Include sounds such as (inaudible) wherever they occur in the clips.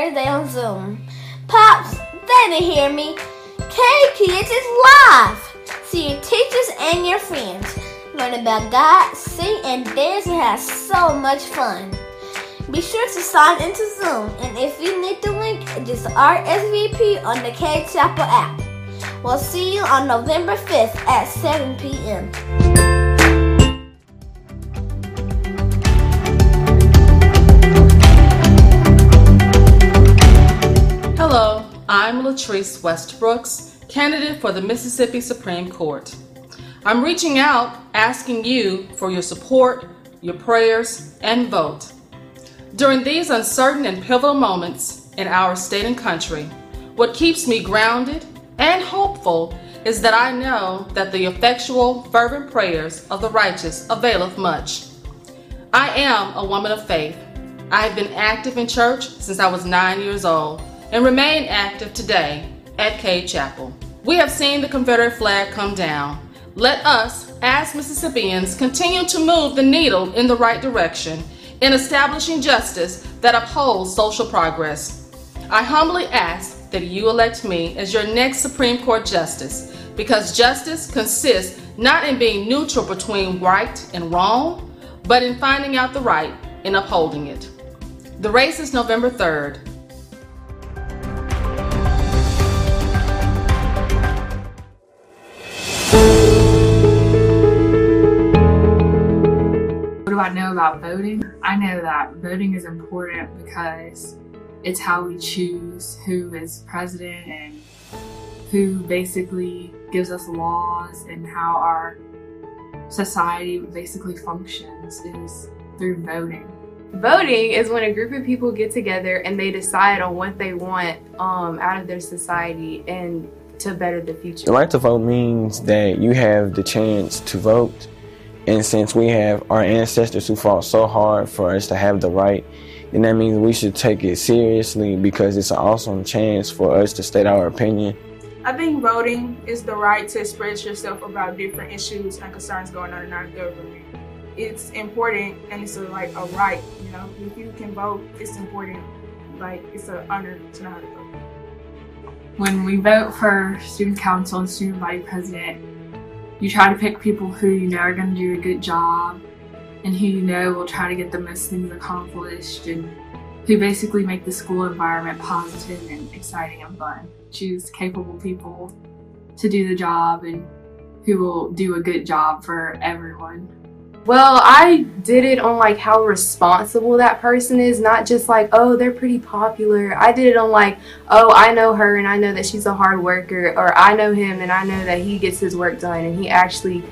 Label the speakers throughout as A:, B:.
A: Thursday on Zoom. Pops, they didn't hear me. Cade Kids is live. See your teachers and your friends. Learn about God, sing, and dance and have so much fun. Be sure to sign into Zoom, and if you need the link, just RSVP on the Cade Chapel app. We'll see you on November 5th at 7 p.m.
B: Hello, I'm Latrice Westbrooks, candidate for the Mississippi Supreme Court. I'm reaching out asking you for your support, your prayers, and vote. During these uncertain and pivotal moments in our state and country, what keeps me grounded and hopeful is that I know that the effectual, fervent prayers of the righteous availeth much. I am a woman of faith. I have been active in church since I was nine years old and remain active today at Cade Chapel. We have seen the Confederate flag come down. Let us, as Mississippians, continue to move the needle in the right direction in establishing justice that upholds social progress. I humbly ask that you elect me as your next Supreme Court Justice because justice consists not in being neutral between right and wrong, but in finding out the right and upholding it. The race is November 3rd.
C: Do I know about voting? I know that voting is important because it's how we choose who is president and who basically gives us laws and how our society basically functions is through voting.
D: Voting is when a group of people get together and they decide on what they want um, out of their society and to better the future.
E: The right to vote means that you have the chance to vote. And since we have our ancestors who fought so hard for us to have the right, then that means we should take it seriously because it's an awesome chance for us to state our opinion.
F: I think voting is the right to express yourself about different issues and concerns going on in our government. It's important and it's a, like a right, you know. If you can vote, it's important. Like it's an honor to know how to vote.
C: When we vote for student council and student body president, you try to pick people who you know are going to do a good job and who you know will try to get the most things accomplished and who basically make the school environment positive and exciting and fun. Choose capable people to do the job and who will do a good job for everyone.
D: Well, I did it on like how responsible that person is, not just like, oh, they're pretty popular. I did it on like, oh, I know her and I know that she's a hard worker, or I know him and I know that he gets his work done and he actually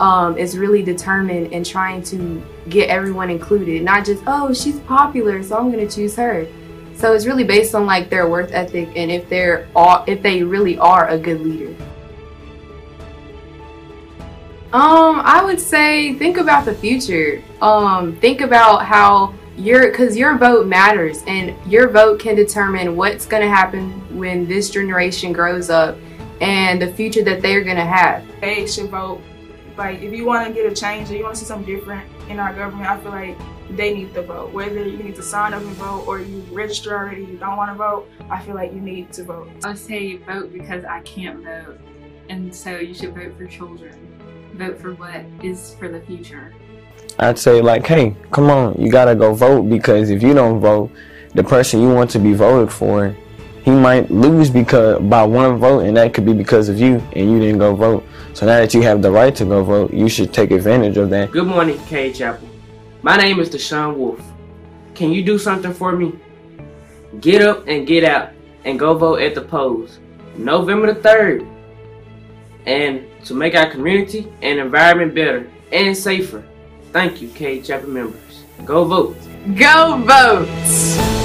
D: um, is really determined in trying to get everyone included, not just, oh, she's popular, so I'm going to choose her. So it's really based on like their worth ethic and if they're all, if they really are a good leader. Um, I would say think about the future. Um, think about how your because your vote matters and your vote can determine what's going to happen when this generation grows up and the future that they're going to have.
F: They should vote. Like if you want to get a change or you want to see something different in our government, I feel like they need to vote. Whether you need to sign up and vote or you register already, you don't want to vote, I feel like you need to vote.
C: I say vote because I can't vote, and so you should vote for children. Vote for what is for the future.
E: I'd say like, hey, come on, you gotta go vote because if you don't vote, the person you want to be voted for, he might lose because by one vote, and that could be because of you and you didn't go vote. So now that you have the right to go vote, you should take advantage of that.
G: Good morning, Cade Chapel. My name is Deshaun Wolf. Can you do something for me? Get up and get out and go vote at the polls. November the 3rd. And to make our community and environment better and safer. Thank you, Cade Chapel members. Go vote.
D: Go vote!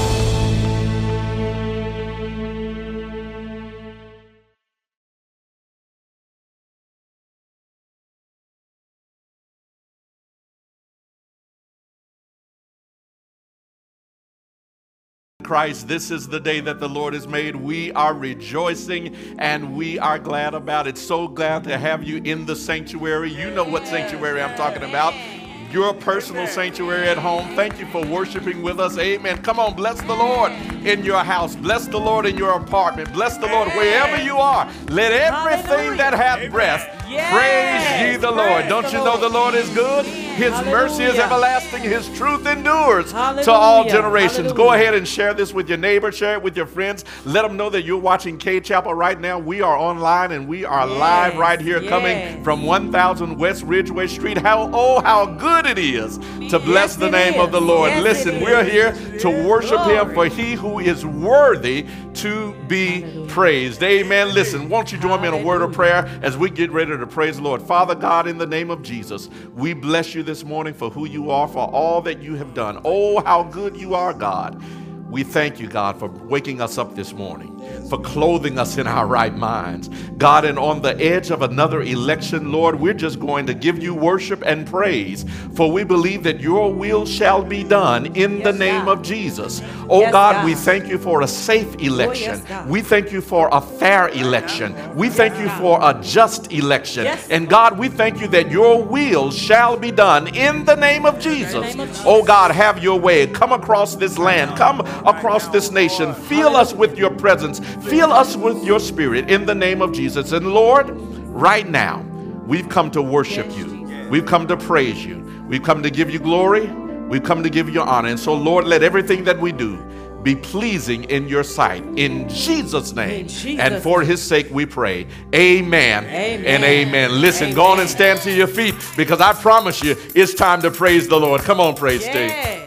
H: Christ. This is the day that the Lord has made. We are rejoicing and we are glad about it. So glad to have you in the sanctuary. You know what sanctuary I'm talking about. your personal sanctuary at home. Thank you for worshiping with us. Amen. Come on, bless the Lord in your house. Bless the Lord in your apartment. Bless the Lord wherever you are. Let everything that hath breath praise ye the Lord. Don't you know the Lord is good? His mercy is everlasting. His truth endures to all generations. Go ahead and share this with your neighbor. Share it with your friends. Let them know that you're watching Cade Chapel right now. We are online and we are live right here coming from 1000 West Ridgeway Street. How oh how good it is to bless the name of the Lord. Listen, we're here to worship him for he who is worthy to be praised. Amen. Listen, won't you join me in a word of prayer as we get ready to praise the Lord. Father God, in the name of Jesus, we bless you this morning for who you are, for all that you have done. Oh, how good you are, God. We thank you, God, for waking us up this morning, for clothing us in our right minds. God, and on the edge of another election, Lord, we're just going to give you worship and praise, for we believe that your will shall be done in the name of Jesus. Oh, God, we thank you for a safe election. we thank you for a fair election. We thank you for a just election. And God, we thank you that your will shall be done in the name of Jesus. Oh, God, have your way. Come across this land. Come across this nation. Fill us with your presence. Fill us with your spirit in the name of Jesus. And Lord, right now, we've come to worship you. We've come to praise you. We've come to give you glory. We've come to give you honor. And so, Lord, let everything that we do be pleasing in your sight. In Jesus' name. And for his sake we pray. Amen, and amen. Listen, go on and stand to your feet because I promise you it's time to praise the Lord. Come on, praise Steve.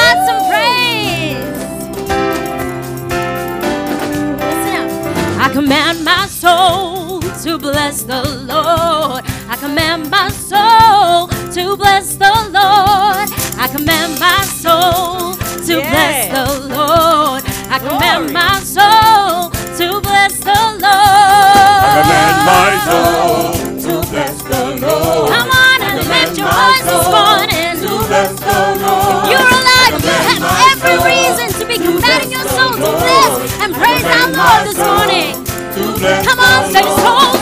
I: God some praise. I command my soul to bless the Lord. I command my soul to bless the Lord. I command my soul to bless the Lord. I command my soul to bless the Lord. I
J: command my soul Lord
I: this morning. Come on, say soul, soul,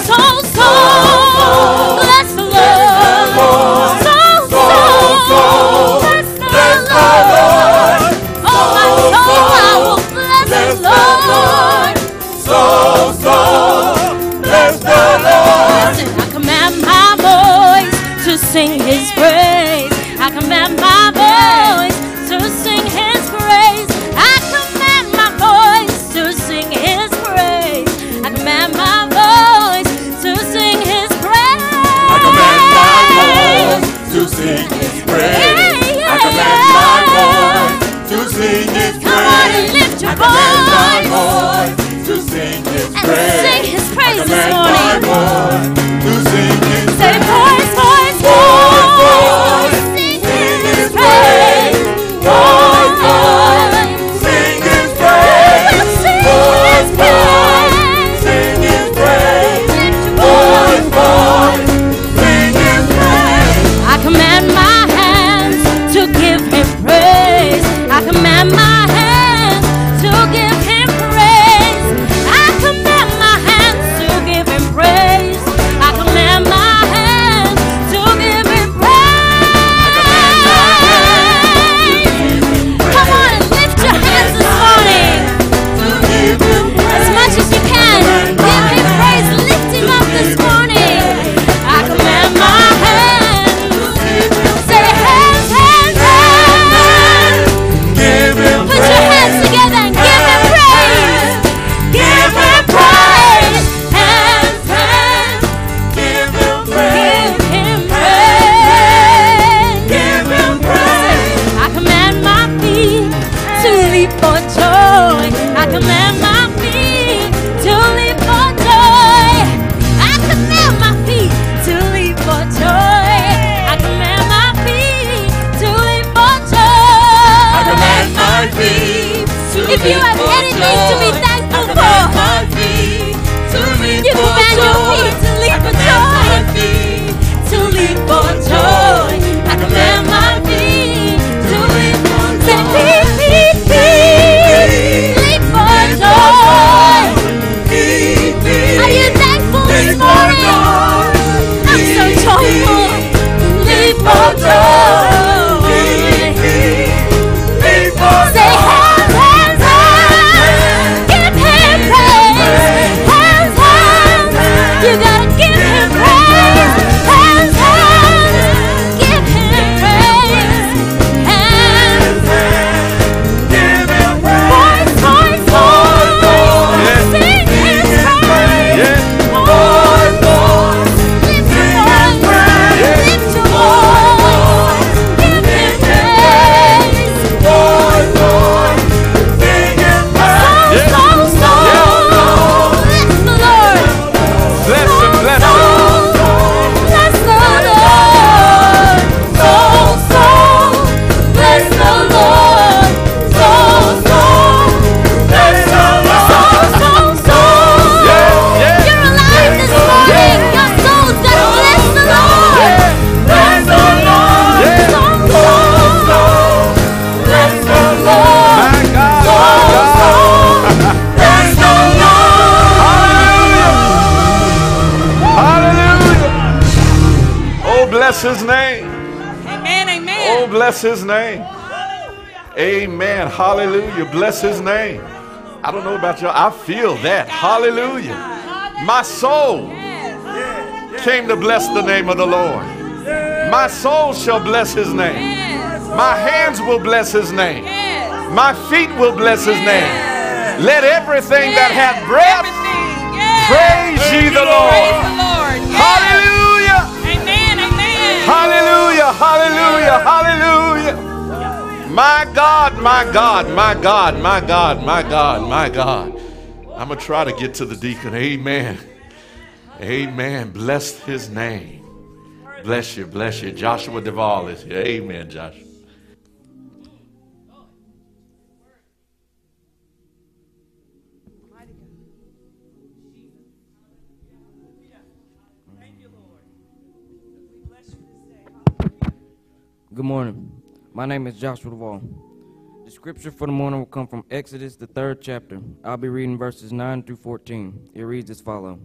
I: bless his
H: name.
K: Amen.
H: Hallelujah. Bless his name. I don't know about y'all. I feel that. Hallelujah. My soul came to bless the name of the Lord. My soul shall bless his name. My hands will bless his name. My feet will bless his name. Let everything that hath breath praise ye the Lord. Hallelujah. Hallelujah. Hallelujah. My God, my God, my God, my God, my God, my God. I'm going to try to get to the deacon. Amen. Amen. Bless his name. Bless you, bless you. Joshua Duvall is here. Amen, Joshua.
L: Good morning. My name is Joshua Duvall. The scripture for the morning will come from Exodus, the third chapter. I'll be reading verses 9 through 14. It reads as follows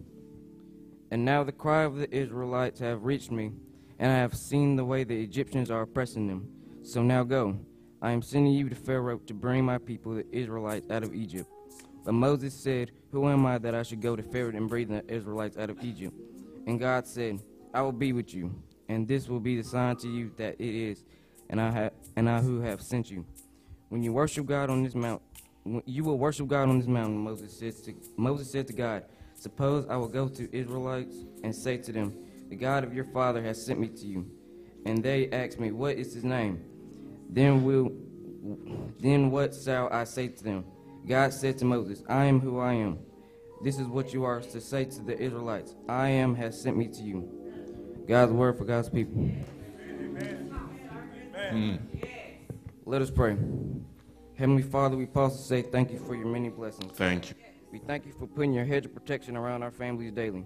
L: And now the cry of the Israelites have reached me, and I have seen the way the Egyptians are oppressing them. So now go. I am sending you to Pharaoh to bring my people, the Israelites, out of Egypt. But Moses said, Who am I that I should go to Pharaoh and bring the Israelites out of Egypt? And God said, I will be with you, and this will be the sign to you that it is, and I have, and I who have sent you. When you worship God on this mount, you will worship God on this mountain. Moses said to Moses said to God, Suppose I will go to Israelites and say to them, The God of your father has sent me to you, and they ask me, What is his name? Then will, then what shall I say to them? God said to Moses, I am who I am. This is what you are to say to the Israelites I am has sent me to you. God's word for God's people.
H: Hmm.
L: Let us pray. Heavenly Father, we pause to say thank you for your many blessings.
H: Thank you.
L: We thank you for putting your hedge of protection around our families daily.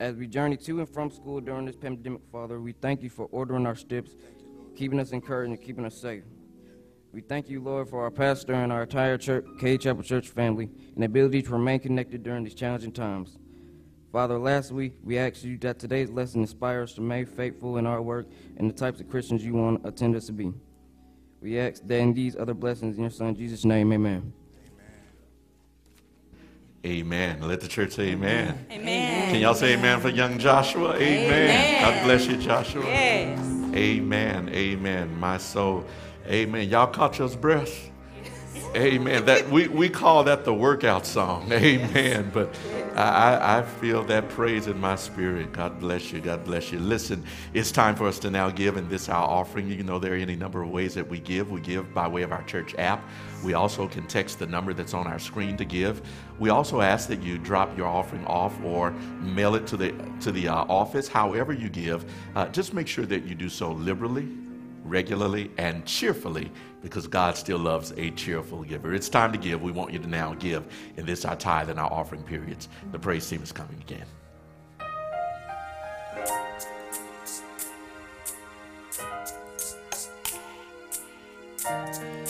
L: As we journey to and from school during this pandemic, Father, we thank you for ordering our steps, keeping us encouraged, and keeping us safe. We thank you, Lord, for our pastor and our entire church, Cade Chapel Church family, and the ability to remain connected during these challenging times. Father, last week we asked you that today's lesson inspire us to remain faithful in our work and the types of Christians you want to attend us to be. We ask that in these other blessings in your Son Jesus' name, amen.
H: Amen. Let the church say amen.
K: Amen.
H: Can y'all say amen for young Joshua? Amen.
K: Amen.
H: God bless you, Joshua.
K: Yes.
H: Amen. Amen. My soul. Amen. Y'all caught your breath? Amen. That we, we call that the workout song. (laughs) Amen. But I, I feel that praise in my spirit. God bless you. God bless you. Listen, it's time for us to now give in this our offering. You know there are any number of ways that we give. We give by way of our church app. We also can text the number that's on our screen to give. We also ask that you drop your offering off or mail it to the to the uh, office. However you give, uh, just make sure that you do so liberally, regularly, and cheerfully because God still loves a cheerful giver. It's time to give. We want you to now give in this our tithe and our offering periods. The praise team is coming again.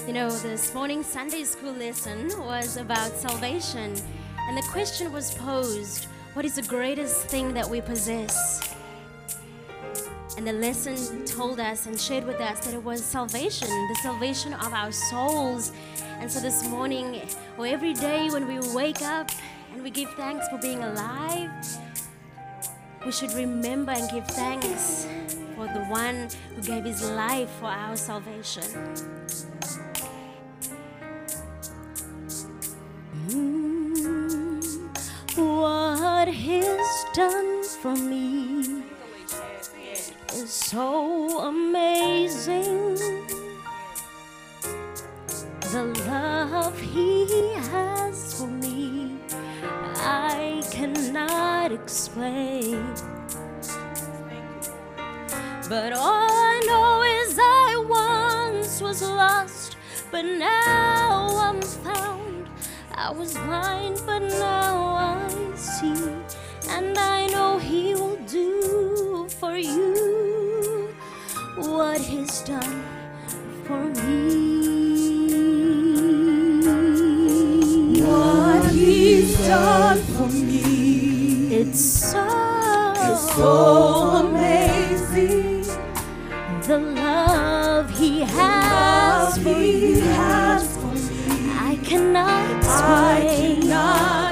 I: You know, this morning Sunday school lesson was about salvation, and the question was posed what is the greatest thing that we possess? And the lesson told us and shared with us that it was salvation, the salvation of our souls. And so this morning, or every day when we wake up and we give thanks for being alive, we should remember and give thanks for the one who gave his life for our salvation. Mm, what he's done for me is so amazing. The love he has for me, I cannot explain. But all I know is I once was lost, but now I'm found. I was blind, but now I see, and I know He will do for you what He's done for me.
J: What He's done for me.
I: It's so,
J: It's so amazing.
I: the love He has for you. I cannot explain.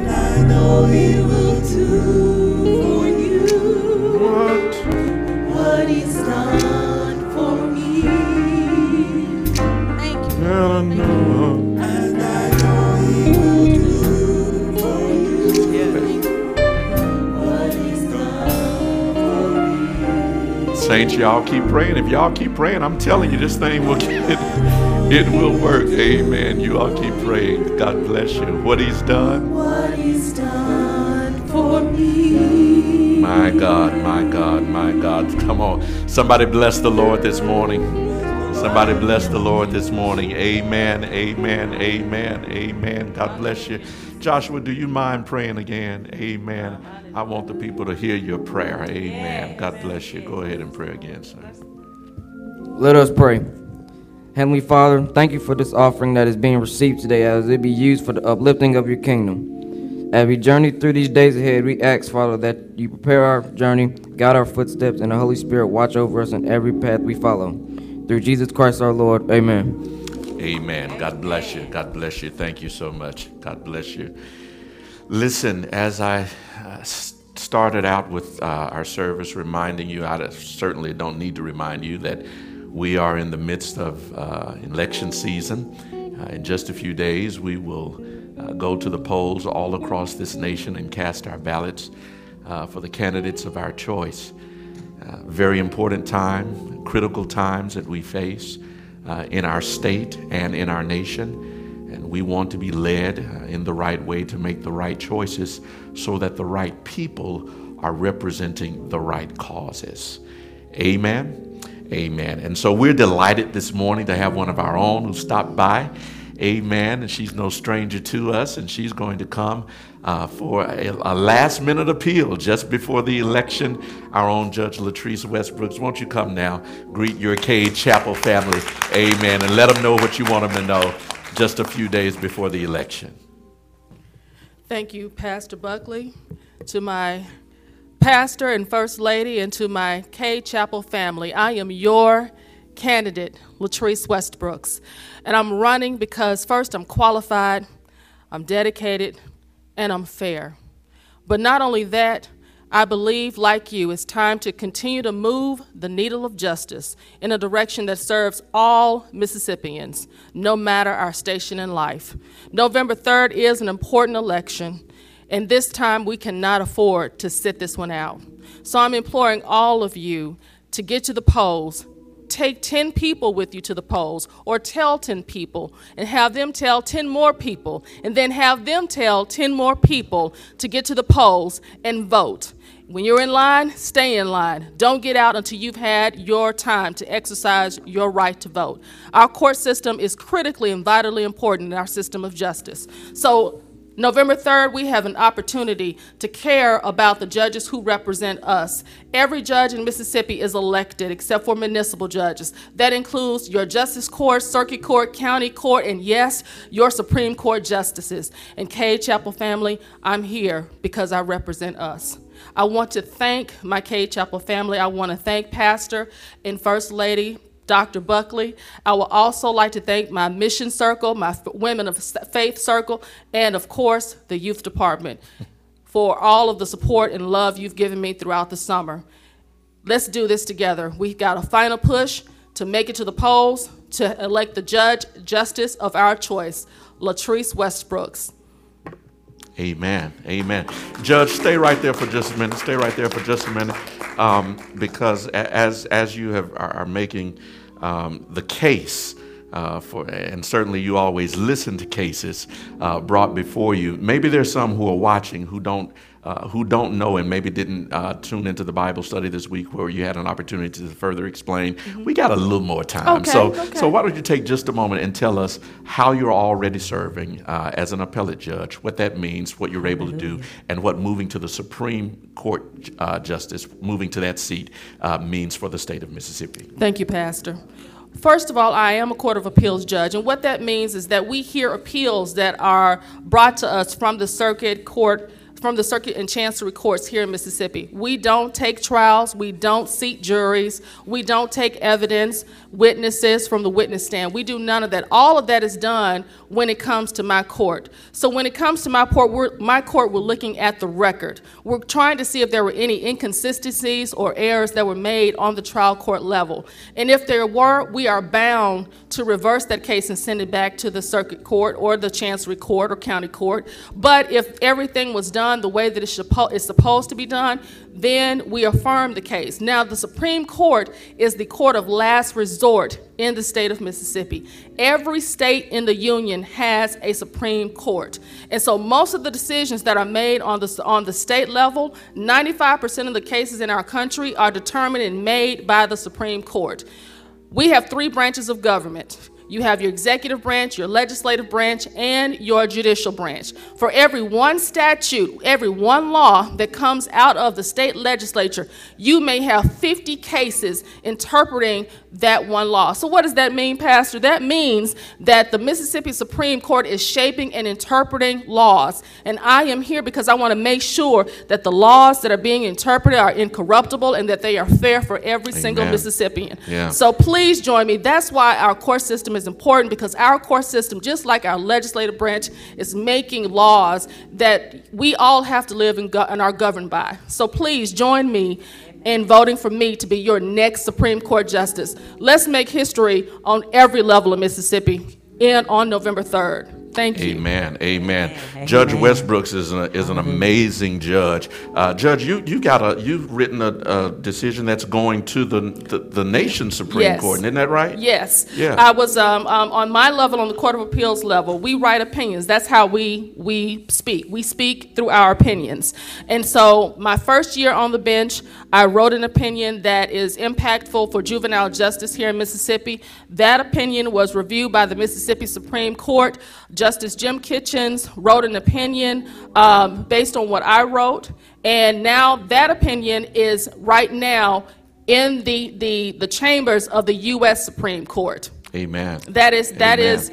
H: Saints, y'all keep praying. If y'all keep praying, I'm telling you, this thing will (laughs) get, it will work. Amen. You all keep praying. God bless you. What he's done.
J: What He's done for me.
H: My God, my God, my God. Come on. Somebody bless the Lord this morning. Somebody bless the Lord this morning. Amen, amen, amen, amen. God bless you. Joshua, do you mind praying again? Amen. I want the people to hear your prayer. Amen. God bless you. Go ahead and pray again, sir.
L: Let us pray. Heavenly Father, thank you for this offering that is being received today as it be used for the uplifting of your kingdom. As we journey through these days ahead, we ask, Father, that you prepare our journey, guide our footsteps, and the Holy Spirit watch over us in every path we follow. Through Jesus Christ our Lord. Amen.
H: Amen. God bless you. God bless you. Thank you so much. God bless you. Listen, as I uh, started out with uh, our service, reminding you, I certainly don't need to remind you that we are in the midst of uh, election season. Uh, in just a few days, we will uh, go to the polls all across this nation and cast our ballots uh, for the candidates of our choice. Very important time, critical times that we face in our state and in our nation. And we want to be led uh, in the right way to make the right choices so that the right people are representing the right causes. Amen. Amen. And so we're delighted this morning to have one of our own who stopped by. Amen. And she's no stranger to us, and she's going to come uh, for a, a last minute appeal just before the election. Our own Judge Latrice Westbrooks, won't you come now? Greet your Cade Chapel family. Amen. And let them know what you want them to know just a few days before the election.
B: Thank you, Pastor Buckley, to my pastor and first lady, and to my Cade Chapel family. I am your candidate, Latrice Westbrooks, and I'm running because first I'm qualified, I'm dedicated, and I'm fair. But not only that, I believe, like you, it's time to continue to move the needle of justice in a direction that serves all Mississippians, no matter our station in life. November 3rd is an important election, and this time we cannot afford to sit this one out. So I'm imploring all of you to get to the polls. Take 10 people with you to the polls, or tell 10 people, and have them tell 10 more people, and then have them tell 10 more people to get to the polls and vote. When you're in line, stay in line. Don't get out until you've had your time to exercise your right to vote. Our court system is critically and vitally important in our system of justice. So, November 3rd, we have an opportunity to care about the judges who represent us. Every judge in Mississippi is elected except for municipal judges. That includes your justice court, circuit court, county court, and yes, your Supreme Court justices. And Cade Chapel family, I'm here because I represent us. I want to thank my Cade Chapel family. I want to thank Pastor and First Lady Dr. Buckley. I would also like to thank my mission circle, my women of faith circle, and of course, the youth department for all of the support and love you've given me throughout the summer. Let's do this together. We've got a final push to make it to the polls to elect the judge, justice of our choice, Latrice Westbrooks.
H: Amen. Amen. Judge, stay right there for just a minute. Stay right there for just a minute, um, because as as you have are, making um, the case uh, for, and certainly you always listen to cases uh, brought before you. Maybe there's some who are watching who don't. Uh, who don't know and maybe didn't uh, tune into the Bible study this week where you had an opportunity to further explain. We got a little more time.
B: Okay,
H: so,
B: okay.
H: so why don't you take just a moment and tell us how you're already serving uh, as an appellate judge, what that means, what you're able to do, and what moving to the Supreme Court uh, justice, moving to that seat, uh, means for the state of Mississippi.
B: Thank you, Pastor. First of all, I am a Court of Appeals judge, and what that means is that we hear appeals that are brought to us from the circuit court, from the circuit and chancery courts here in Mississippi. We don't take trials, we don't seat juries, we don't take evidence, witnesses from the witness stand. We do none of that. All of that is done when it comes to my court. So when it comes to my court, we're, my court, we're looking at the record. We're trying to see if there were any inconsistencies or errors that were made on the trial court level. And if there were, we are bound to reverse that case and send it back to the circuit court or the chancery court or county court. But if everything was done the way that it's supposed to be done, then we affirm the case. Now, the Supreme Court is the court of last resort in the state of Mississippi. Every state in the union has a Supreme Court. And so most of the decisions that are made on the, on the state level, 95% of the cases in our country are determined and made by the Supreme Court. We have three branches of government. You have your executive branch, your legislative branch, and your judicial branch. For every one statute, every one law that comes out of the state legislature, you may have 50 cases interpreting that one law. So, what does that mean, Pastor? That means that the Mississippi Supreme Court is shaping and interpreting laws. And I am here because I want to make sure that the laws that are being interpreted are incorruptible and that they are fair for every single Mississippian.
H: Yeah.
B: So, please join me. That's why our court system is important because our court system, just like our legislative branch, is making laws that we all have to live and, go- and are governed by. So please join me in voting for me to be your next Supreme Court justice. Let's make history on every level of Mississippi and on November 3rd. Thank you.
H: Amen. Amen. Judge Westbrooks is, a, is an amazing judge. Uh, judge, you you got a you've written a, a decision that's going to the the, the nation's Supreme
B: Yes.
H: Court, isn't that right?
B: Yes.
H: Yeah.
B: I was um, um, on my level, on the Court of Appeals level. We write opinions. That's how we we speak. We speak through our opinions. And so, my first year on the bench, I wrote an opinion that is impactful for juvenile justice here in Mississippi. That opinion was reviewed by the Mississippi Supreme Court. Justice Jim Kitchens wrote an opinion um, based on what I wrote, and now that opinion is right now in the, the, the chambers of the U.S. Supreme Court.
H: Amen.
B: That is that
H: Amen.
B: is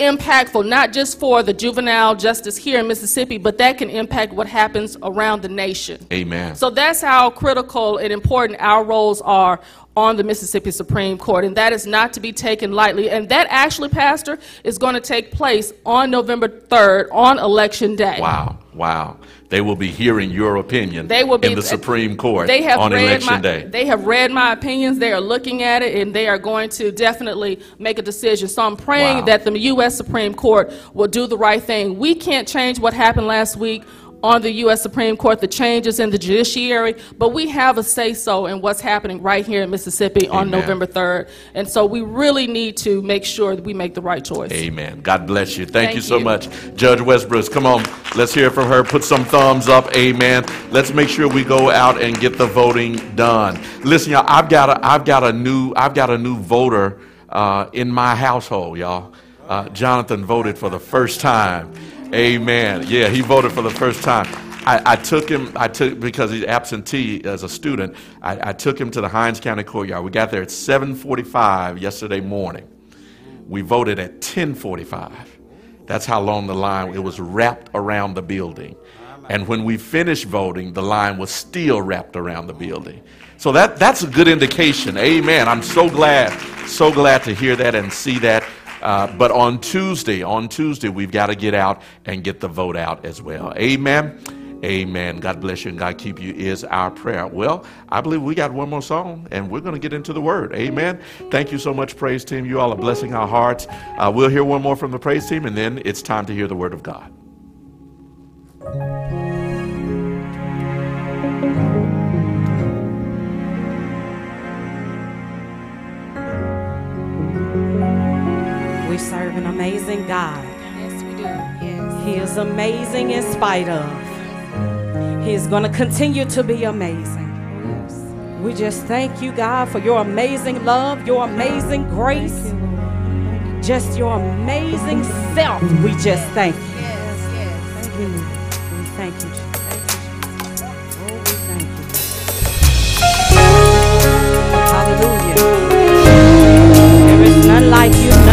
B: impactful not just for the juvenile justice here in Mississippi, but that can impact what happens around the nation.
H: Amen.
B: So that's how critical and important our roles are on the Mississippi Supreme Court, and that is not to be taken lightly. And that actually, Pastor, is going to take place on November 3rd on Election Day.
H: Wow. Wow. They will be hearing your opinion
B: They will be
H: in the Supreme Court
B: They have
H: on
B: read
H: election
B: my,
H: day.
B: They have read my opinions. They are looking at it, and they are going to definitely make a decision. So I'm praying
H: Wow.
B: that the U.S. Supreme Court will do the right thing. We can't change what happened last week on the U.S. Supreme Court, the changes in the judiciary, but we have a say so in what's happening right here in Mississippi on November 3rd. And so we really need to make sure that we make the right choice.
H: Amen. God bless you. Thank,
B: Thank
H: you so
B: you.
H: much. Judge Westbrooks, come on. Let's hear from her. Put some thumbs up. Amen. Let's make sure we go out and get the voting done. Listen, y'all, I've got a I've got a new I've got a new voter uh, in my household, y'all. Uh, Jonathan voted for the first time. Amen. Yeah, he voted for the first time. I, I took him. I took because he's absentee as a student. I, I took him to the Hinds County courtyard. We got there at 7:45 yesterday morning. We voted at 10:45. That's how long the line it was wrapped around the building. And when we finished voting, the line was still wrapped around the building. So that that's a good indication. Amen. I'm so glad, so glad to hear that and see that. Uh, but on Tuesday, on Tuesday, we've got to get out and get the vote out as well. Amen. Amen. God bless you and God keep you is our prayer. Well, I believe we got one more song and we're going to get into the word. Amen. Thank you so much, praise team. You all are blessing our hearts. Uh, we'll hear one more from the praise team and then it's time to hear the word of God.
K: We serve an amazing God.
A: Yes, we do. Yes.
K: He is amazing in spite of. He is going to continue to be amazing. Yes. We just thank you, God, for your amazing love, your amazing grace, just your amazing self. We just thank you.
A: Yes, yes.
K: Thank you. We thank you.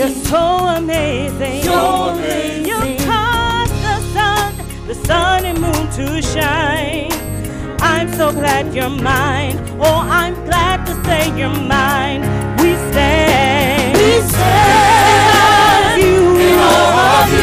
K: amazing. You're so amazing. You're amazing. You caused the sun, the sun and moon to shine. I'm so glad you're mine. Oh, I'm glad to say you're mine. We stand. We stand. You. In of you.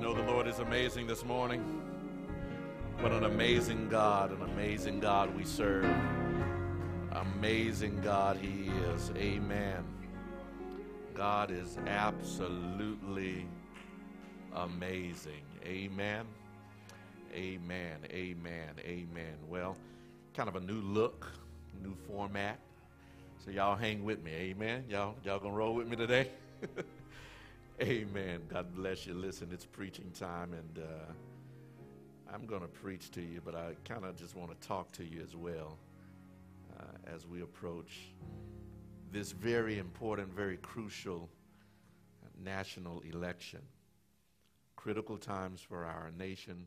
H: Know the Lord is amazing this morning? What an amazing God, an amazing God we serve. Amazing God He is. Amen. God is absolutely amazing. Amen. Amen. Amen. Amen. Well, kind of a new look, new format. So y'all hang with me. Amen. Y'all y'all gonna roll with me today? (laughs) Amen. God bless you. Listen, it's preaching time, and uh, I'm going to preach to you, but I kind of just want to talk to you as well uh, as we approach this very important, very crucial national election. Critical times for our nation.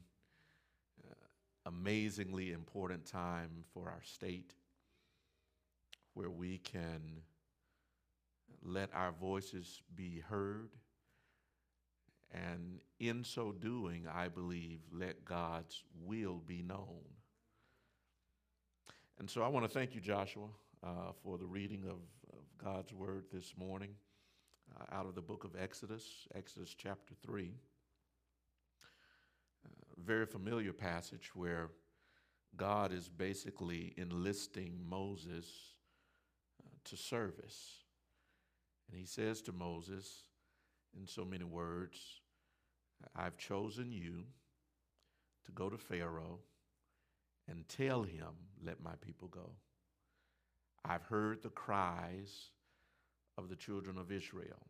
H: Uh, amazingly important time for our state where we can let our voices be heard. And in so doing, I believe, let God's will be known. And so I want to thank you, Joshua, uh, for the reading of, of, God's word this morning uh, out of the book of Exodus, Exodus chapter 3. Uh, very familiar passage where God is basically enlisting Moses uh, to service. And he says to Moses, in so many words, I've chosen you to go to Pharaoh and tell him, Let my people go. I've heard the cries of the children of Israel.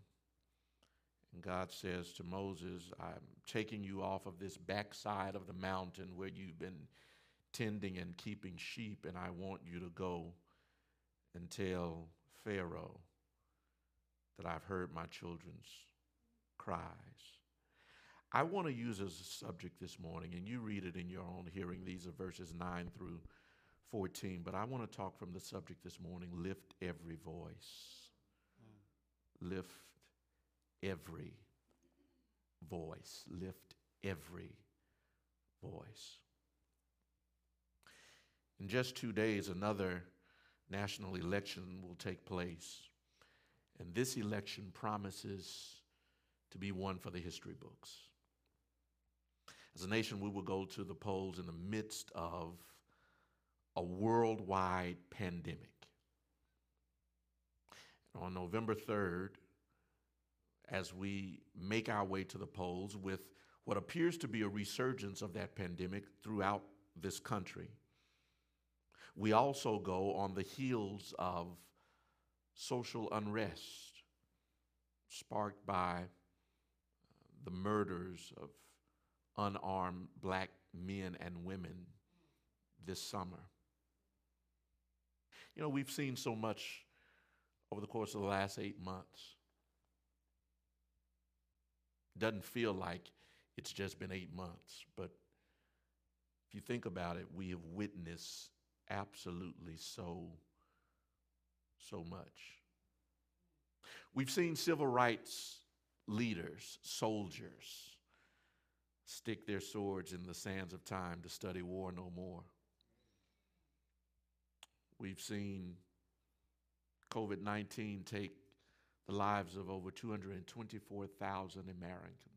H: And God says to Moses, I'm taking you off of this backside of the mountain where you've been tending and keeping sheep, and I want you to go and tell Pharaoh that I've heard my children's cries. I want to use as a subject this morning, and you read it in your own hearing. These are verses 9 through 14, but I want to talk from the subject this morning lift every voice. Mm. Lift every voice. Lift every voice. In just two days, another national election will take place. And this election promises to be one for the history books. As a nation, we will go to the polls in the midst of a worldwide pandemic. And on November 3rd, as we make our way to the polls with what appears to be a resurgence of that pandemic throughout this country, we also go on the heels of social unrest sparked by the murders of unarmed black men and women this summer. You know, we've seen so much over the course of the last eight months. Doesn't feel like it's just been eight months, but if you think about it, we have witnessed absolutely so, so much. We've seen civil rights leaders, soldiers, stick their swords in the sands of time to study war no more. We've seen COVID 19 take the lives of over 224,000 Americans.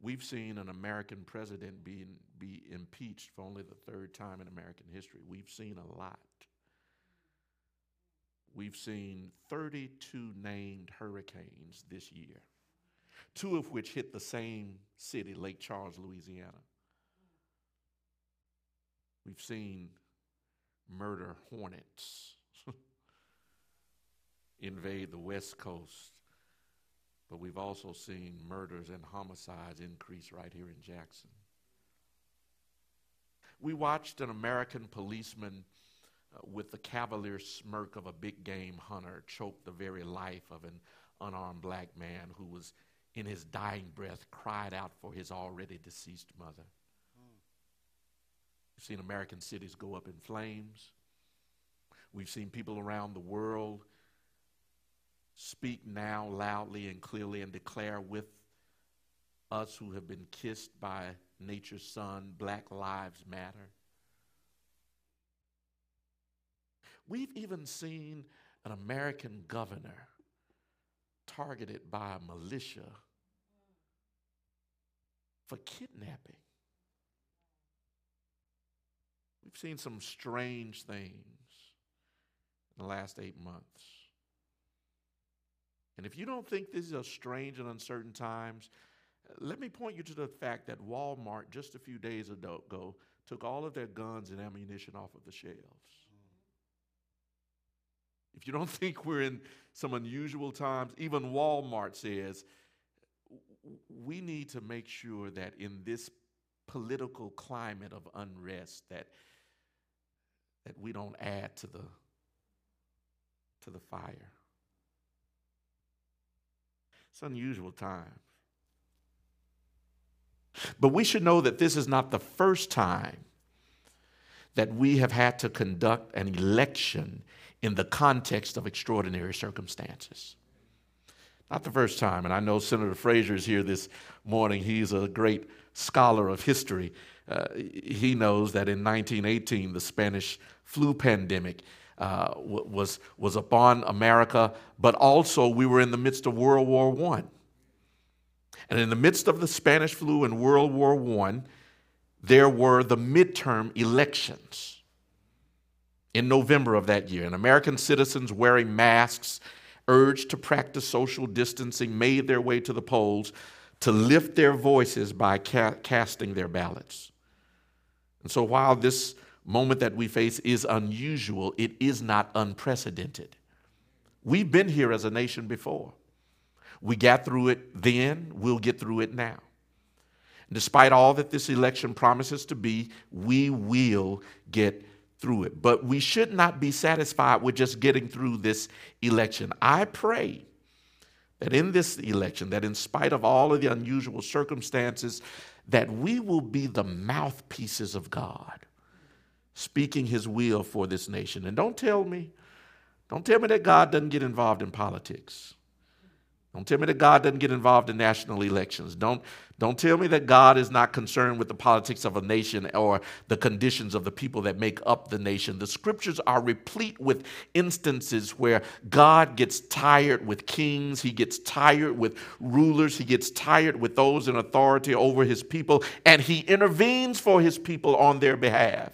H: We've seen an American president being, be impeached for only the third time in American history. We've seen a lot. We've seen 32 named hurricanes this year two of which hit the same city, Lake Charles, Louisiana. We've seen murder hornets (laughs) invade the West Coast, but we've also seen murders and homicides increase right here in Jackson. We watched an American policeman uh, with the cavalier smirk of a big game hunter choke the very life of an unarmed black man who was in his dying breath, cried out for his already deceased mother. We've seen American cities go up in flames. We've seen people around the world speak now loudly and clearly and declare with us who have been kissed by nature's sun, Black Lives Matter. We've even seen an American governor targeted by a militia for kidnapping. We've seen some strange things in the last eight months. And if you don't think these are strange and uncertain times, let me point you to the fact that Walmart just a few days ago took all of their guns and ammunition off of the shelves. If you don't (laughs) think we're in some unusual times, even Walmart says we need to make sure that in this political climate of unrest that that we don't add to the to the fire. It's unusual times. But we should know that this is not the first time that we have had to conduct an election in the context of extraordinary circumstances. Not the first time, and I know Senator Frazier is here this morning. He's a great scholar of history. Uh, he knows that in 1918, the Spanish flu pandemic uh, was, was upon America, but also we were in the midst of World War I. And in the midst of the Spanish flu and World War I, there were the midterm elections in November of that year. And American citizens wearing masks, urged to practice social distancing, made their way to the polls to lift their voices by ca- casting their ballots. And so while this moment that we face is unusual, it is not unprecedented. We've been here as a nation before. We got through it then, we'll get through it now. Despite all that this election promises to be, we will get through it. But we should not be satisfied with just getting through this election. I pray that in this election, that in spite of all of the unusual circumstances, that we will be the mouthpieces of God, speaking his will for this nation. And don't tell me, don't tell me that God doesn't get involved in politics. Don't tell me that God doesn't get involved in national elections. Don't, don't tell me that God is not concerned with the politics of a nation or the conditions of the people that make up the nation. The scriptures are replete with instances where God gets tired with kings, he gets tired with rulers, he gets tired with those in authority over his people, and he intervenes for his people on their behalf.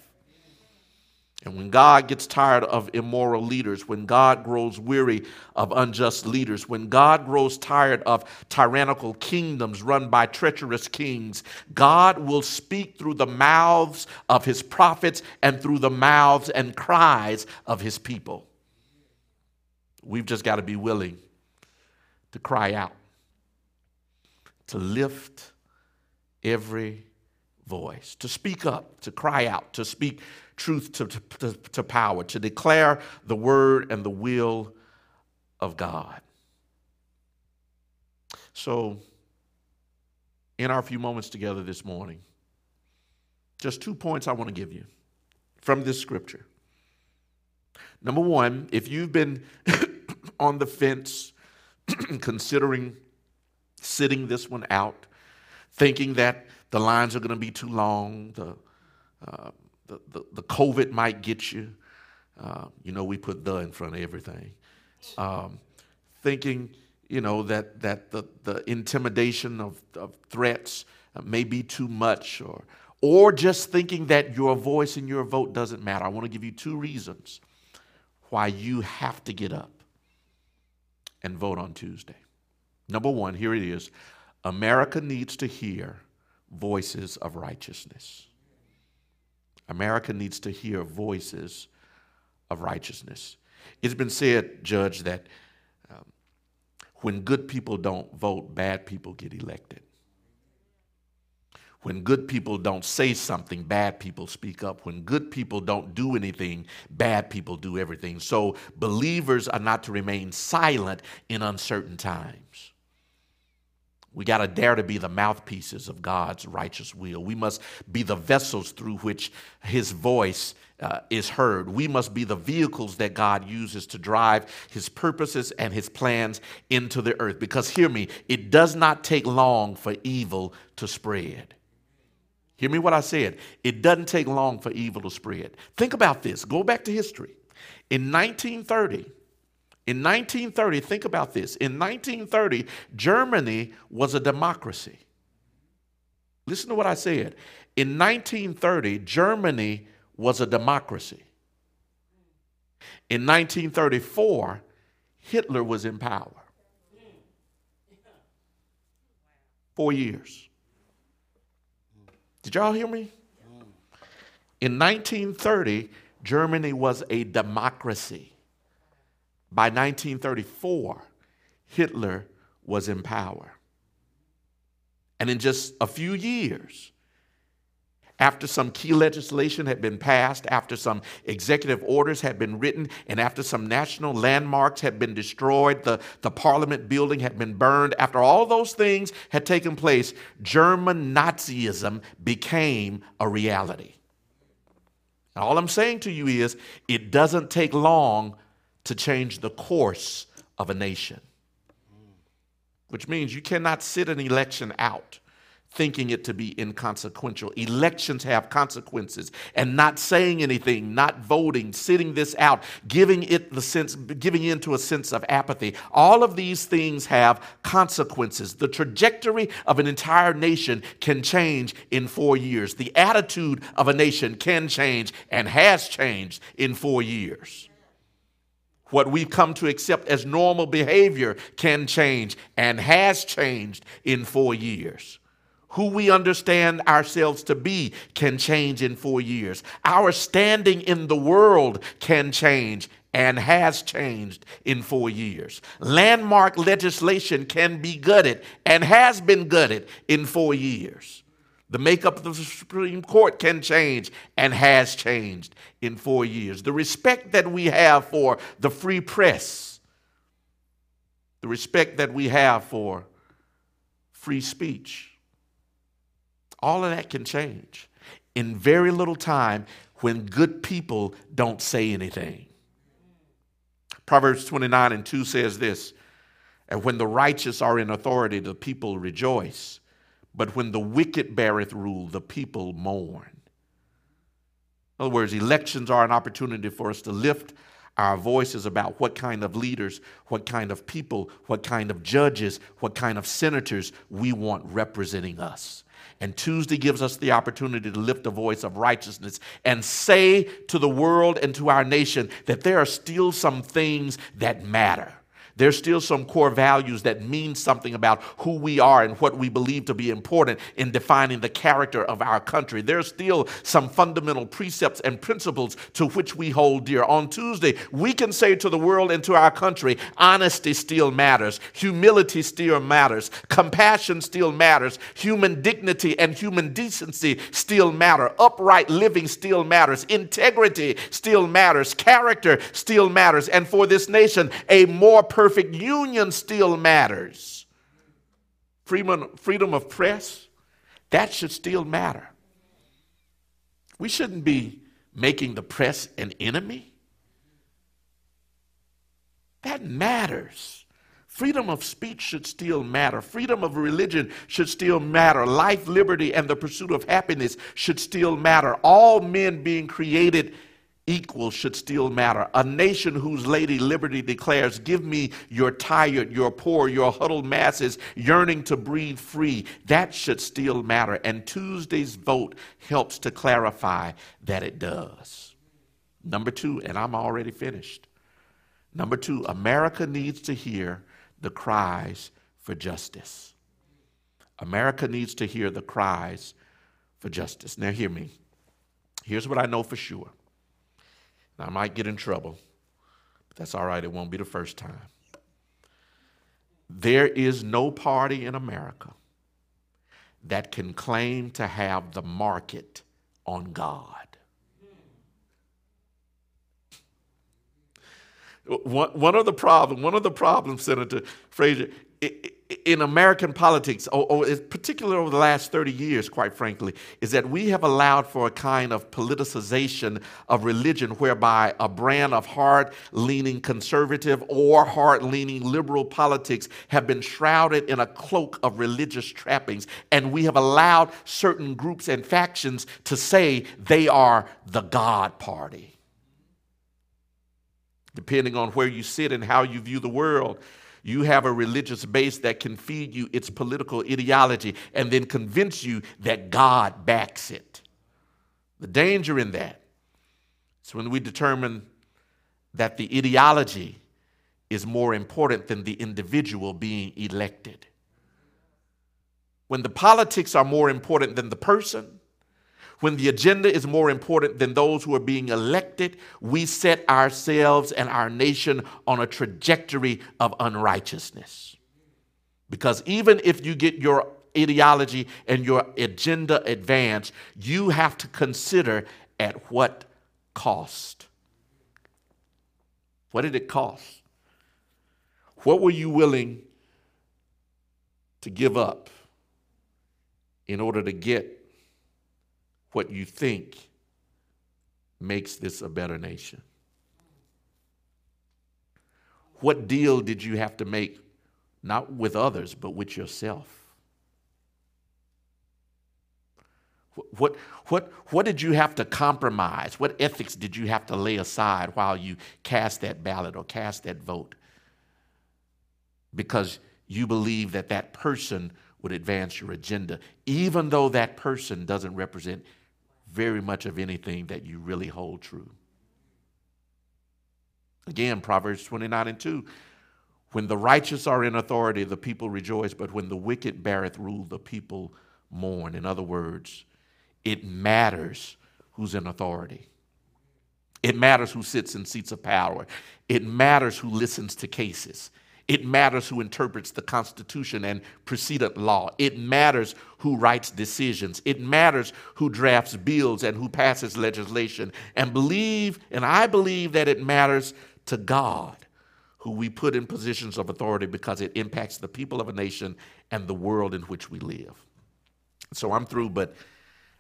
H: And when God gets tired of immoral leaders, when God grows weary of unjust leaders, when God grows tired of tyrannical kingdoms run by treacherous kings, God will speak through the mouths of his prophets and through the mouths and cries of his people. We've just got to be willing to cry out, to lift every voice, to speak up, to cry out, to speak truth to, to, to power, to declare the word and the will of God. So, in our few moments together this morning, just two points I want to give you from this scripture. Number one, if you've been (coughs) on the fence (coughs) considering sitting this one out, thinking that the lines are going to be too long, the uh, the, the, the COVID might get you. Uh, you know, we put the in front of everything. Um, thinking, you know, that, that the, the intimidation of, of threats uh, may be too much, or, or just thinking that your voice and your vote doesn't matter. I want to give you two reasons why you have to get up and vote on Tuesday. Number one, here it is America needs to hear voices of righteousness. America needs to hear voices of righteousness. It's been said, Judge, that um, when good people don't vote, bad people get elected. When good people don't say something, bad people speak up. When good people don't do anything, bad people do everything. So believers are not to remain silent in uncertain times. We got to dare to be the mouthpieces of God's righteous will. We must be the vessels through which His voice uh, is heard. We must be the vehicles that God uses to drive His purposes and His plans into the earth. Because, hear me, it does not take long for evil to spread. Hear me what I said. It doesn't take long for evil to spread. Think about this. Go back to history. In 1930, in 1930, think about this. In 1930, Germany was a democracy. Listen to what I said. In 1930, Germany was a democracy. In 1934, Hitler was in power. Four years. Did y'all hear me? In 1930, Germany was a democracy. By 1934, Hitler was in power. And in just a few years, after some key legislation had been passed, after some executive orders had been written, and after some national landmarks had been destroyed, the, the parliament building had been burned, after all those things had taken place, German Nazism became a reality. And all I'm saying to you is it doesn't take long to change the course of a nation, which means you cannot sit an election out thinking it to be inconsequential. Elections have consequences, and not saying anything, not voting, sitting this out, giving it the sense, giving into a sense of apathy. All of these things have consequences. The trajectory of an entire nation can change in four years. The attitude of a nation can change and has changed in four years. What we've come to accept as normal behavior can change and has changed in four years who we understand ourselves to be can change in four years. Our standing in the world can change and has changed in four years. Landmark legislation can be gutted and has been gutted in four years. The makeup of the Supreme Court can change and has changed in four years. The respect that we have for the free press, the respect that we have for free speech, all of that can change in very little time when good people don't say anything. Proverbs 29 and 2 says this And when the righteous are in authority, the people rejoice. But when the wicked beareth rule, the people mourn. In other words, elections are an opportunity for us to lift our voices about what kind of leaders, what kind of people, what kind of judges, what kind of senators we want representing us. And Tuesday gives us the opportunity to lift a voice of righteousness and say to the world and to our nation that there are still some things that matter. There's still some core values that mean something about who we are and what we believe to be important in defining the character of our country. There's still some fundamental precepts and principles to which we hold dear. On Tuesday, we can say to the world and to our country honesty still matters, humility still matters, compassion still matters, human dignity and human decency still matter, upright living still matters, integrity still matters, character still matters, and for this nation, a more perfect perfect union still matters. Freedom, freedom of press, that should still matter. We shouldn't be making the press an enemy. That matters. Freedom of speech should still matter. Freedom of religion should still matter. Life, liberty, and the pursuit of happiness should still matter. All men being created equal should still matter. A nation whose Lady Liberty declares, Give me your tired, your poor, your huddled masses yearning to breathe free. That should still matter. And Tuesday's vote helps to clarify that it does. Number two, and I'm already finished. Number two, America needs to hear the cries for justice. America needs to hear the cries for justice. Now, hear me. Here's what I know for sure now, I might get in trouble, but that's all right. It won't be the first time. There is no party in America that can claim to have the market on God. One, one of the problem, one of the problems, Senator Frazier, in American politics, or, or particularly over the last 30 years, quite frankly, is that we have allowed for a kind of politicization of religion whereby a brand of hard leaning conservative or hard leaning liberal politics have been shrouded in a cloak of religious trappings. And we have allowed certain groups and factions to say they are the God party. Depending on where you sit and how you view the world, you have a religious base that can feed you its political ideology and then convince you that God backs it. The danger in that is when we determine that the ideology is more important than the individual being elected. When the politics are more important than the person, when the agenda is more important than those who are being elected, we set ourselves and our nation on a trajectory of unrighteousness. Because even if you get your ideology and your agenda advanced, you have to consider at what cost. What did it cost? What were you willing to give up in order to get what you think makes this a better nation? What deal did you have to make, not with others, but with yourself? What, what, what did you have to compromise? What ethics did you have to lay aside while you cast that ballot or cast that vote? Because you believe that that person would advance your agenda, even though that person doesn't represent very much of anything that you really hold true. Again, Proverbs 29 and 2. When the righteous are in authority, the people rejoice, but when the wicked beareth rule, the people mourn. In other words, it matters who's in authority. It matters who sits in seats of power. It matters who listens to cases. It matters who interprets the Constitution and precedent law. It matters who writes decisions. It matters who drafts bills and who passes legislation. And believe, and I believe that it matters to God who we put in positions of authority because it impacts the people of a nation and the world in which we live. So I'm through, but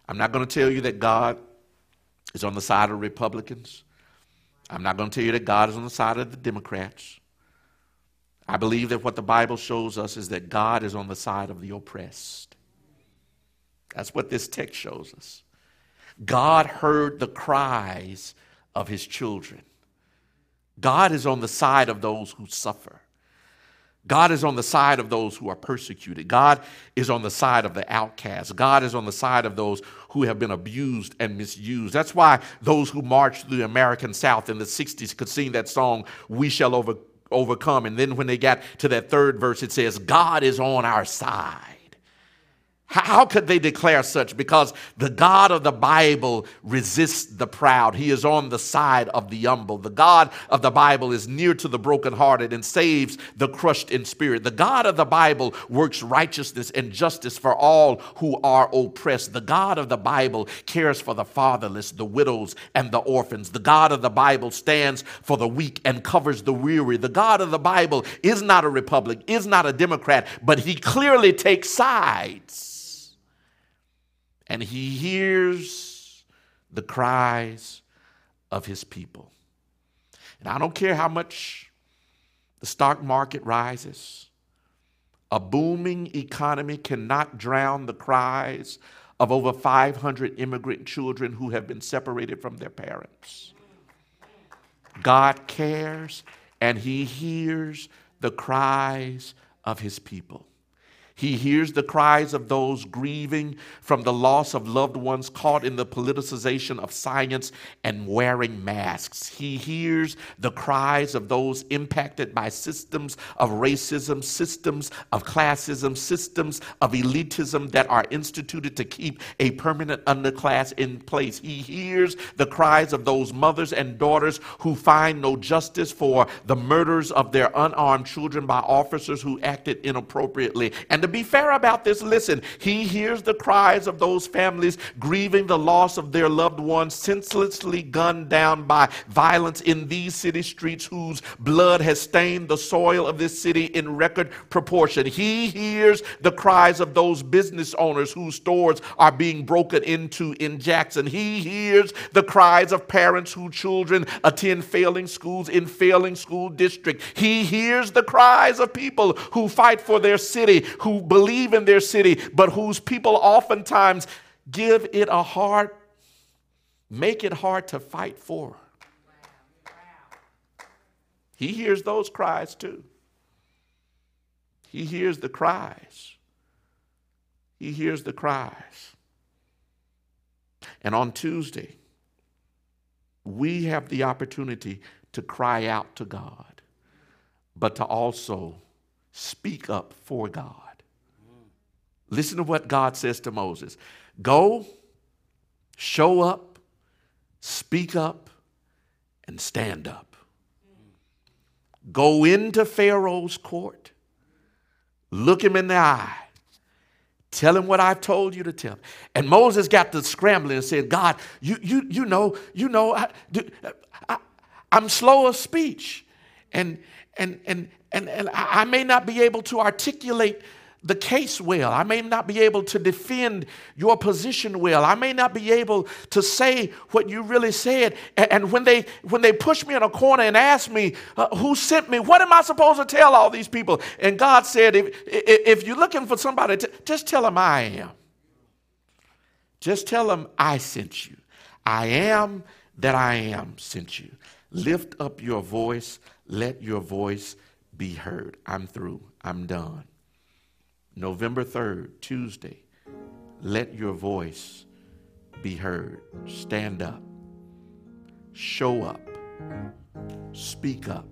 H: I'm not going to tell you that God is on the side of Republicans. I'm not going to tell you that God is on the side of the Democrats. I believe that what the Bible shows us is that God is on the side of the oppressed. That's what this text shows us. God heard the cries of his children. God is on the side of those who suffer. God is on the side of those who are persecuted. God is on the side of the outcast. God is on the side of those who have been abused and misused. That's why those who marched through the American South in the 60s could sing that song, We Shall Over, Overcome. And then when they got to that third verse, it says, God is on our side. How could they declare such? Because the God of the Bible resists the proud. He is on the side of the humble. The God of the Bible is near to the brokenhearted and saves the crushed in spirit. The God of the Bible works righteousness and justice for all who are oppressed. The God of the Bible cares for the fatherless, the widows, and the orphans. The God of the Bible stands for the weak and covers the weary. The God of the Bible is not a republic, is not a Democrat, but he clearly takes sides and he hears the cries of his people. And I don't care how much the stock market rises, a booming economy cannot drown the cries of over 500 immigrant children who have been separated from their parents. God cares and he hears the cries of his people. He hears the cries of those grieving from the loss of loved ones caught in the politicization of science and wearing masks. He hears the cries of those impacted by systems of racism, systems of classism, systems of elitism that are instituted to keep a permanent underclass in place. He hears the cries of those mothers and daughters who find no justice for the murders of their unarmed children by officers who acted inappropriately. And be fair about this, listen, he hears the cries of those families grieving the loss of their loved ones senselessly gunned down by violence in these city streets whose blood has stained the soil of this city in record proportion. He hears the cries of those business owners whose stores are being broken into in Jackson. He hears the cries of parents whose children attend failing schools in failing school district. He hears the cries of people who fight for their city, who believe in their city, but whose people oftentimes give it a hard, make it hard to fight for. He hears those cries too. He hears the cries. He hears the cries. And on Tuesday, we have the opportunity to cry out to God, but to also speak up for God. Listen to what God says to Moses Go, show up, speak up, and stand up. Go into Pharaoh's court, look him in the eye, Tell him what I've told you to tell. him. And Moses got to scrambling and said, God, you, you, you know, you know, I, I, I'm slow of speech. And, and, and, and, and I I may not be able to articulate the case well. I may not be able to defend your position well. I may not be able to say what you really said. And, when they when they push me in a corner and ask me uh, who sent me, what am I supposed to tell all these people? And God said, if if, you're looking for somebody, just tell them I am. Just tell them I sent you. I am that I am sent you. Lift up your voice. Let your voice be heard. I'm through. I'm done. November 3rd, Tuesday, let your voice be heard. Stand up. Show up. Speak up.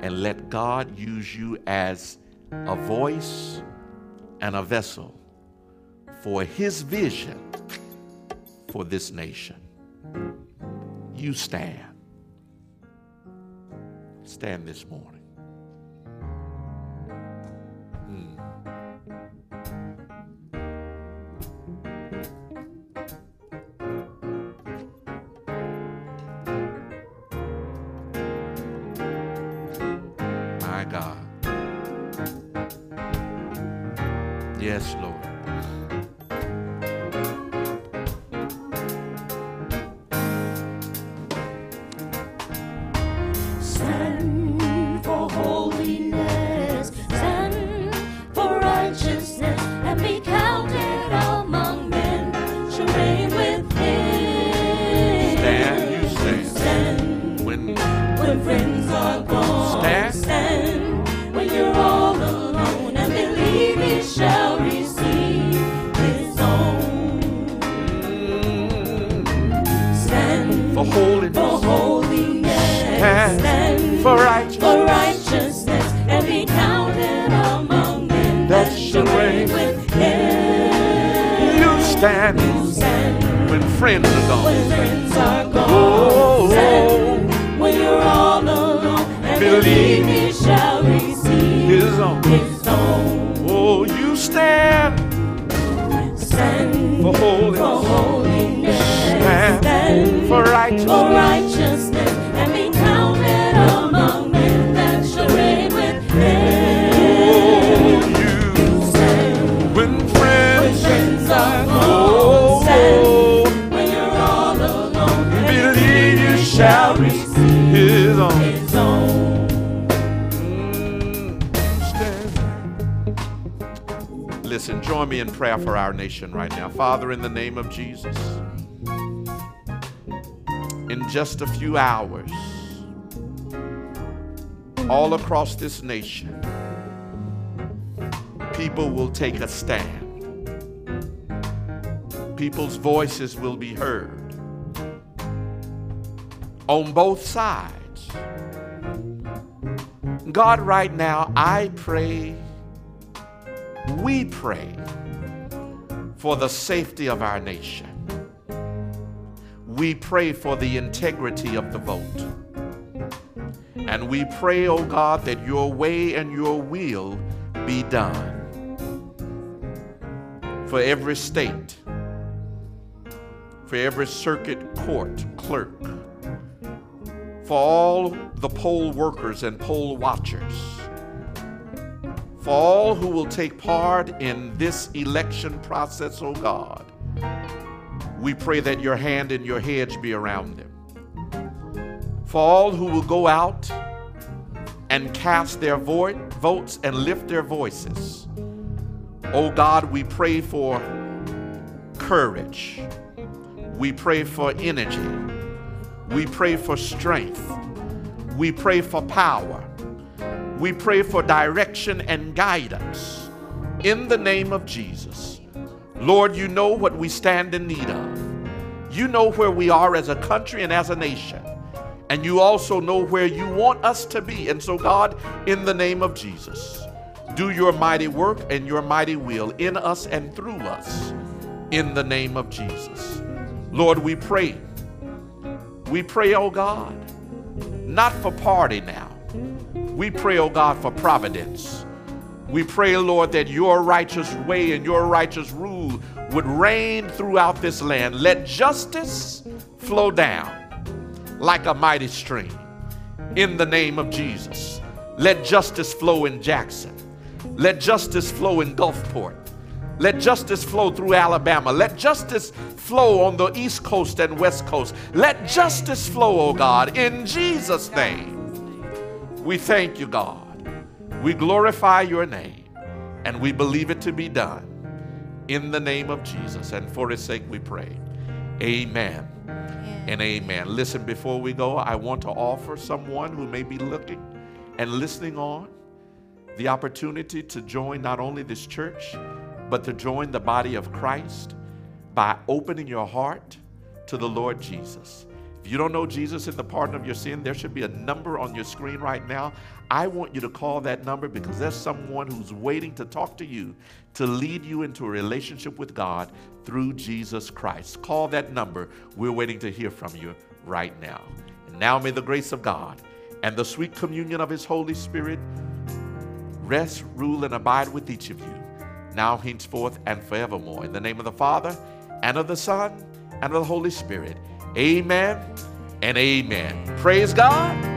H: And let God use you as a voice and a vessel for His vision for this nation. You stand. Stand this morning. Prayer for our nation right now. Father, in the name of Jesus, in just a few hours, all across this nation, people will take a stand. People's voices will be heard on both sides. God, right now, I pray, we pray for the safety of our nation. We pray for the integrity of the vote. And we pray, oh God, that your way and your will be done for every state, for every circuit court clerk, for all the poll workers and poll watchers, for all who will take part in this election process, oh God. We pray that your hand and your hedge be around them. For all who will go out and cast their vo- votes and lift their voices, oh God, we pray for courage. We pray for energy. We pray for strength. We pray for power. We pray for direction and guidance in the name of Jesus. Lord, you know what we stand in need of. You know where we are as a country and as a nation. And you also know where you want us to be. And so, God, in the name of Jesus, do your mighty work and your mighty will in us and through us in the name of Jesus. Lord, we pray. We pray, oh God, not for party now. We pray, oh God, for providence. We pray, Lord, that your righteous way and your righteous rule would reign throughout this land. Let justice flow down like a mighty stream in the name of Jesus. Let justice flow in Jackson. Let justice flow in Gulfport. Let justice flow through Alabama. Let justice flow on the East Coast and West Coast. Let justice flow, oh God, in Jesus' name. We thank you, God. We glorify your name and we believe it to be done in the name of Jesus. And for his sake we pray. Amen and amen. Listen, before we go, I want to offer someone who may be looking and listening on the opportunity to join not only this church, but to join the body of Christ by opening your heart to the Lord Jesus. If you don't know Jesus in the pardon of your sin, there should be a number on your screen right now. I want you to call that number because there's someone who's waiting to talk to you to lead you into a relationship with God through Jesus Christ. Call that number. We're waiting to hear from you right now. And now may the grace of God and the sweet communion of His Holy Spirit rest, rule, and abide with each of you, now, henceforth, and forevermore. In the name of the Father, and of the Son, and of the Holy Spirit. Amen and amen. Praise God.